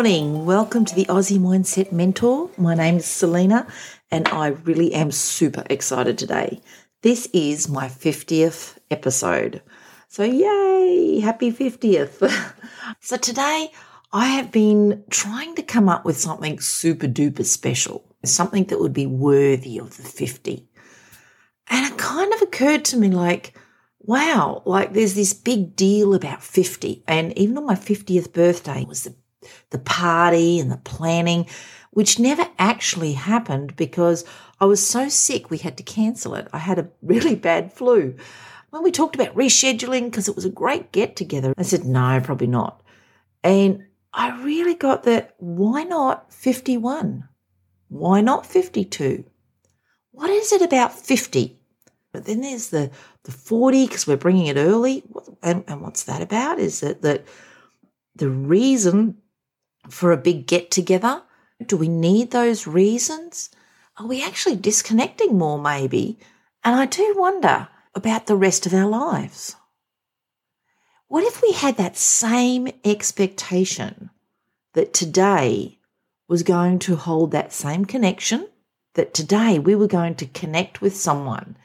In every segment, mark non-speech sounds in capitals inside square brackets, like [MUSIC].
morning. Welcome to the Aussie Mindset Mentor. My name is Selena and I really am super excited today. This is my 50th episode. So, yay, happy 50th. [LAUGHS] so, today I have been trying to come up with something super duper special, something that would be worthy of the 50. And it kind of occurred to me like, wow, like there's this big deal about 50. And even on my 50th birthday was the, the party and the planning, which never actually happened because I was so sick we had to cancel it. I had a [LAUGHS] really bad flu. When we talked about rescheduling because it was a great get together, I said, no, probably not. And I really got that why not 51? Why not 52? What is it about 50 but then there's the, the 40 because we're bringing it early. And, and what's that about? Is it that the reason for a big get together? Do we need those reasons? Are we actually disconnecting more, maybe? And I do wonder about the rest of our lives. What if we had that same expectation that today was going to hold that same connection, that today we were going to connect with someone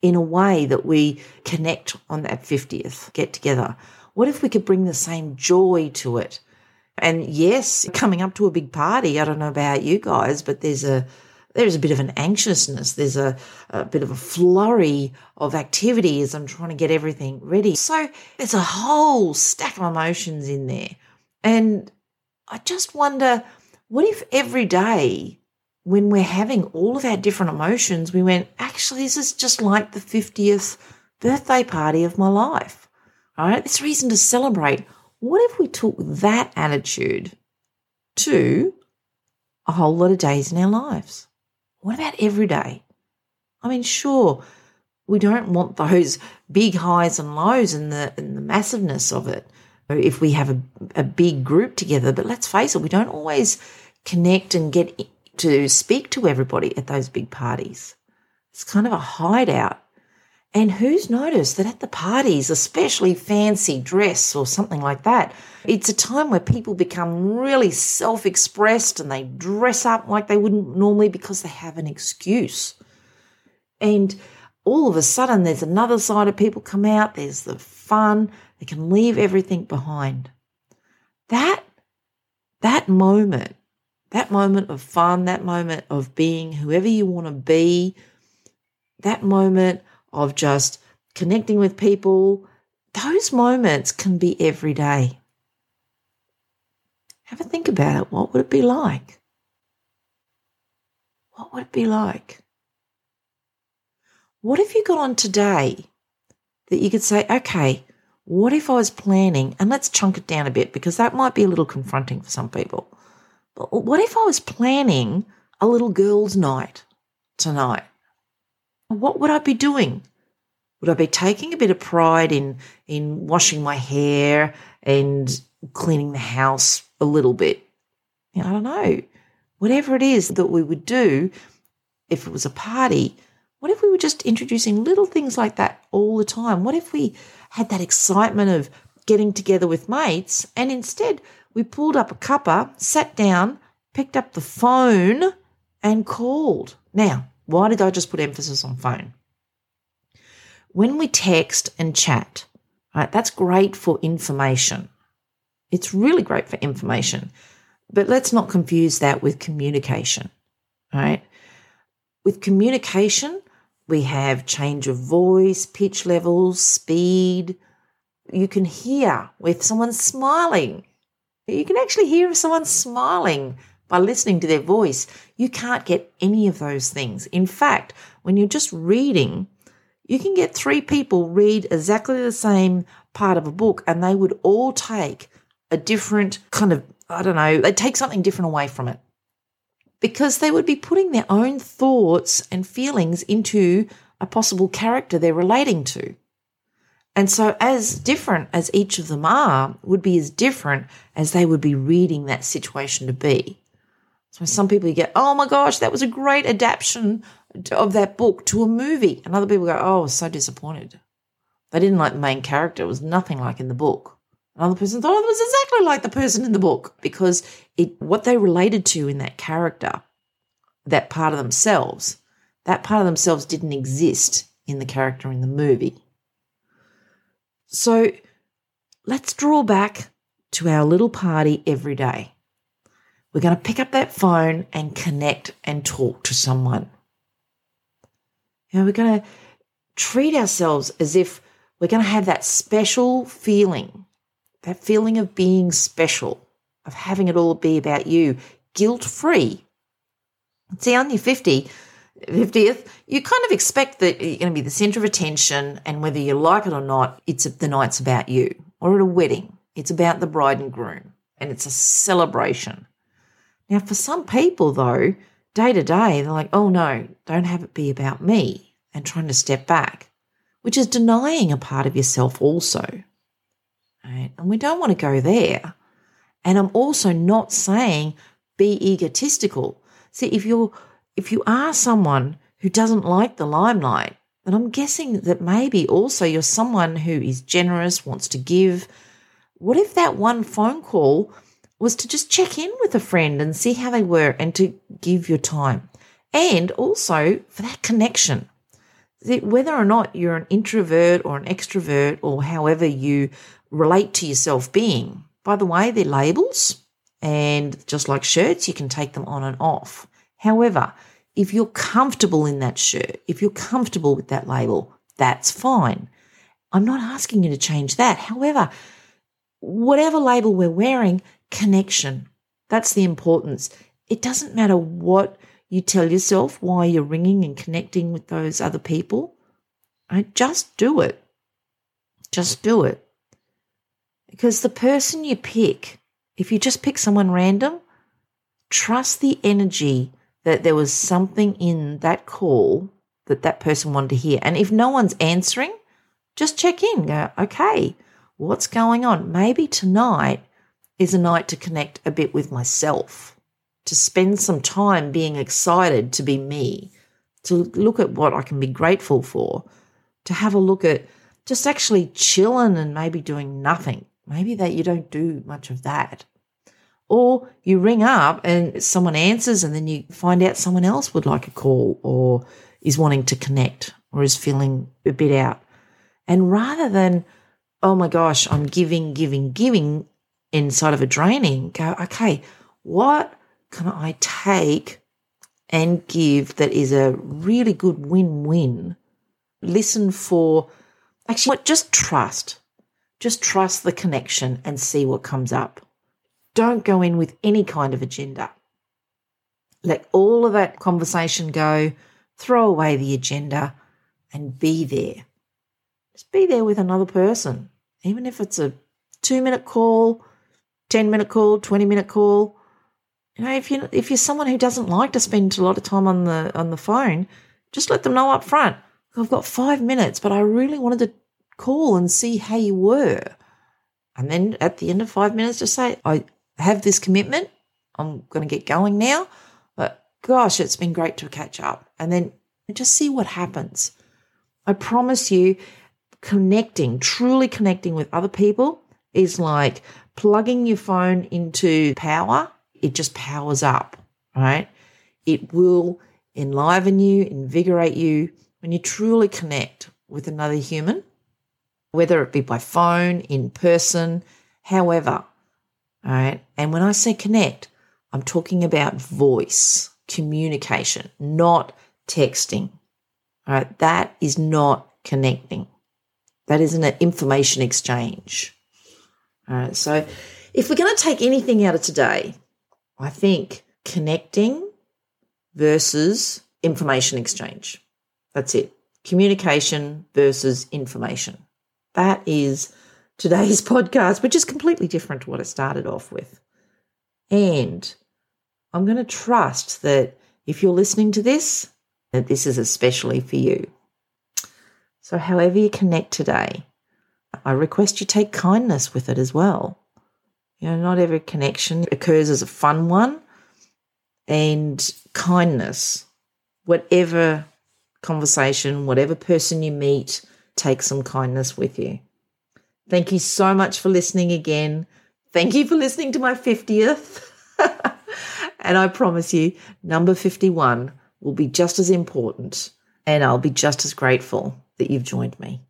in a way that we connect on that 50th get together? What if we could bring the same joy to it? And yes, coming up to a big party, I don't know about you guys, but there's a there's a bit of an anxiousness. There's a, a bit of a flurry of activity as I'm trying to get everything ready. So there's a whole stack of emotions in there. And I just wonder what if every day when we're having all of our different emotions, we went, actually, this is just like the 50th birthday party of my life. All right, it's reason to celebrate. What if we took that attitude to a whole lot of days in our lives? What about every day? I mean, sure, we don't want those big highs and lows and the, and the massiveness of it if we have a, a big group together, but let's face it, we don't always connect and get to speak to everybody at those big parties. It's kind of a hideout. And who's noticed that at the parties, especially fancy dress or something like that, it's a time where people become really self expressed and they dress up like they wouldn't normally because they have an excuse. And all of a sudden, there's another side of people come out, there's the fun, they can leave everything behind. That, that moment that moment of fun, that moment of being whoever you want to be, that moment of just connecting with people, those moments can be every day. Have a think about it. What would it be like? What would it be like? What if you got on today that you could say, okay, what if I was planning, and let's chunk it down a bit because that might be a little confronting for some people. But what if I was planning a little girls' night tonight? What would I be doing? Would I be taking a bit of pride in in washing my hair and cleaning the house a little bit? I don't know. Whatever it is that we would do if it was a party, what if we were just introducing little things like that all the time? What if we had that excitement of getting together with mates and instead we pulled up a cuppa, sat down, picked up the phone, and called. Now, why did I just put emphasis on phone? When we text and chat, right, that's great for information. It's really great for information. But let's not confuse that with communication, right? With communication, we have change of voice, pitch levels, speed. You can hear if someone's smiling you can actually hear if someone's smiling by listening to their voice. You can't get any of those things. In fact, when you're just reading, you can get three people read exactly the same part of a book and they would all take a different kind of, I don't know, they take something different away from it because they would be putting their own thoughts and feelings into a possible character they're relating to. And so, as different as each of them are, would be as different as they would be reading that situation to be. So, some people you get, oh my gosh, that was a great adaptation of that book to a movie. And other people go, oh, I was so disappointed. They didn't like the main character. It was nothing like in the book. Another person thought it was exactly like the person in the book because it what they related to in that character, that part of themselves, that part of themselves didn't exist in the character in the movie. So let's draw back to our little party every day. We're going to pick up that phone and connect and talk to someone. You know, we're going to treat ourselves as if we're going to have that special feeling, that feeling of being special, of having it all be about you, guilt free. See, on your 50, 50th, you kind of expect that you're going to be the center of attention, and whether you like it or not, it's the night's about you. Or at a wedding, it's about the bride and groom, and it's a celebration. Now, for some people, though, day to day, they're like, oh no, don't have it be about me, and trying to step back, which is denying a part of yourself also. Right? And we don't want to go there. And I'm also not saying be egotistical. See, if you're if you are someone who doesn't like the limelight, then I'm guessing that maybe also you're someone who is generous, wants to give. What if that one phone call was to just check in with a friend and see how they were and to give your time. And also for that connection. Whether or not you're an introvert or an extrovert or however you relate to yourself being, by the way, they're labels. And just like shirts, you can take them on and off. However, if you're comfortable in that shirt, if you're comfortable with that label, that's fine. I'm not asking you to change that. However, whatever label we're wearing, connection. That's the importance. It doesn't matter what you tell yourself, why you're ringing and connecting with those other people. Right? Just do it. Just do it. Because the person you pick, if you just pick someone random, trust the energy that there was something in that call that that person wanted to hear. And if no one's answering, just check in. Go, okay, what's going on? Maybe tonight is a night to connect a bit with myself, to spend some time being excited to be me, to look at what I can be grateful for, to have a look at just actually chilling and maybe doing nothing. Maybe that you don't do much of that. Or you ring up and someone answers, and then you find out someone else would like a call or is wanting to connect or is feeling a bit out. And rather than, oh my gosh, I'm giving, giving, giving, inside of a draining, go, okay, what can I take and give that is a really good win win? Listen for, actually, what, just trust. Just trust the connection and see what comes up. Don't go in with any kind of agenda. Let all of that conversation go, throw away the agenda, and be there. Just be there with another person, even if it's a two minute call 10 minute call, 20 minute call. You know, if you if you're someone who doesn't like to spend a lot of time on the on the phone, just let them know up front. I've got five minutes, but I really wanted to call and see how you were. And then at the end of five minutes, just say, I have this commitment. I'm going to get going now. But gosh, it's been great to catch up. And then just see what happens. I promise you, connecting, truly connecting with other people is like plugging your phone into power, it just powers up, right? It will enliven you, invigorate you when you truly connect with another human, whether it be by phone, in person, however. All right. And when I say connect, I'm talking about voice, communication, not texting. All right. That is not connecting. That is an information exchange. All right. So if we're going to take anything out of today, I think connecting versus information exchange. That's it. Communication versus information. That is today's [LAUGHS] podcast, which is completely different to what I started off with. And I'm going to trust that if you're listening to this, that this is especially for you. So, however you connect today, I request you take kindness with it as well. You know, not every connection occurs as a fun one, and kindness, whatever conversation, whatever person you meet, take some kindness with you. Thank you so much for listening again. Thank you for listening to my 50th. [LAUGHS] and I promise you, number 51 will be just as important, and I'll be just as grateful that you've joined me.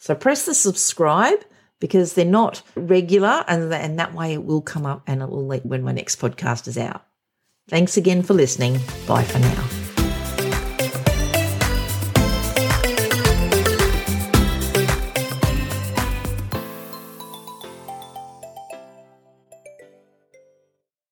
So press the subscribe because they're not regular, and, and that way it will come up and it will let when my next podcast is out. Thanks again for listening. Bye for now.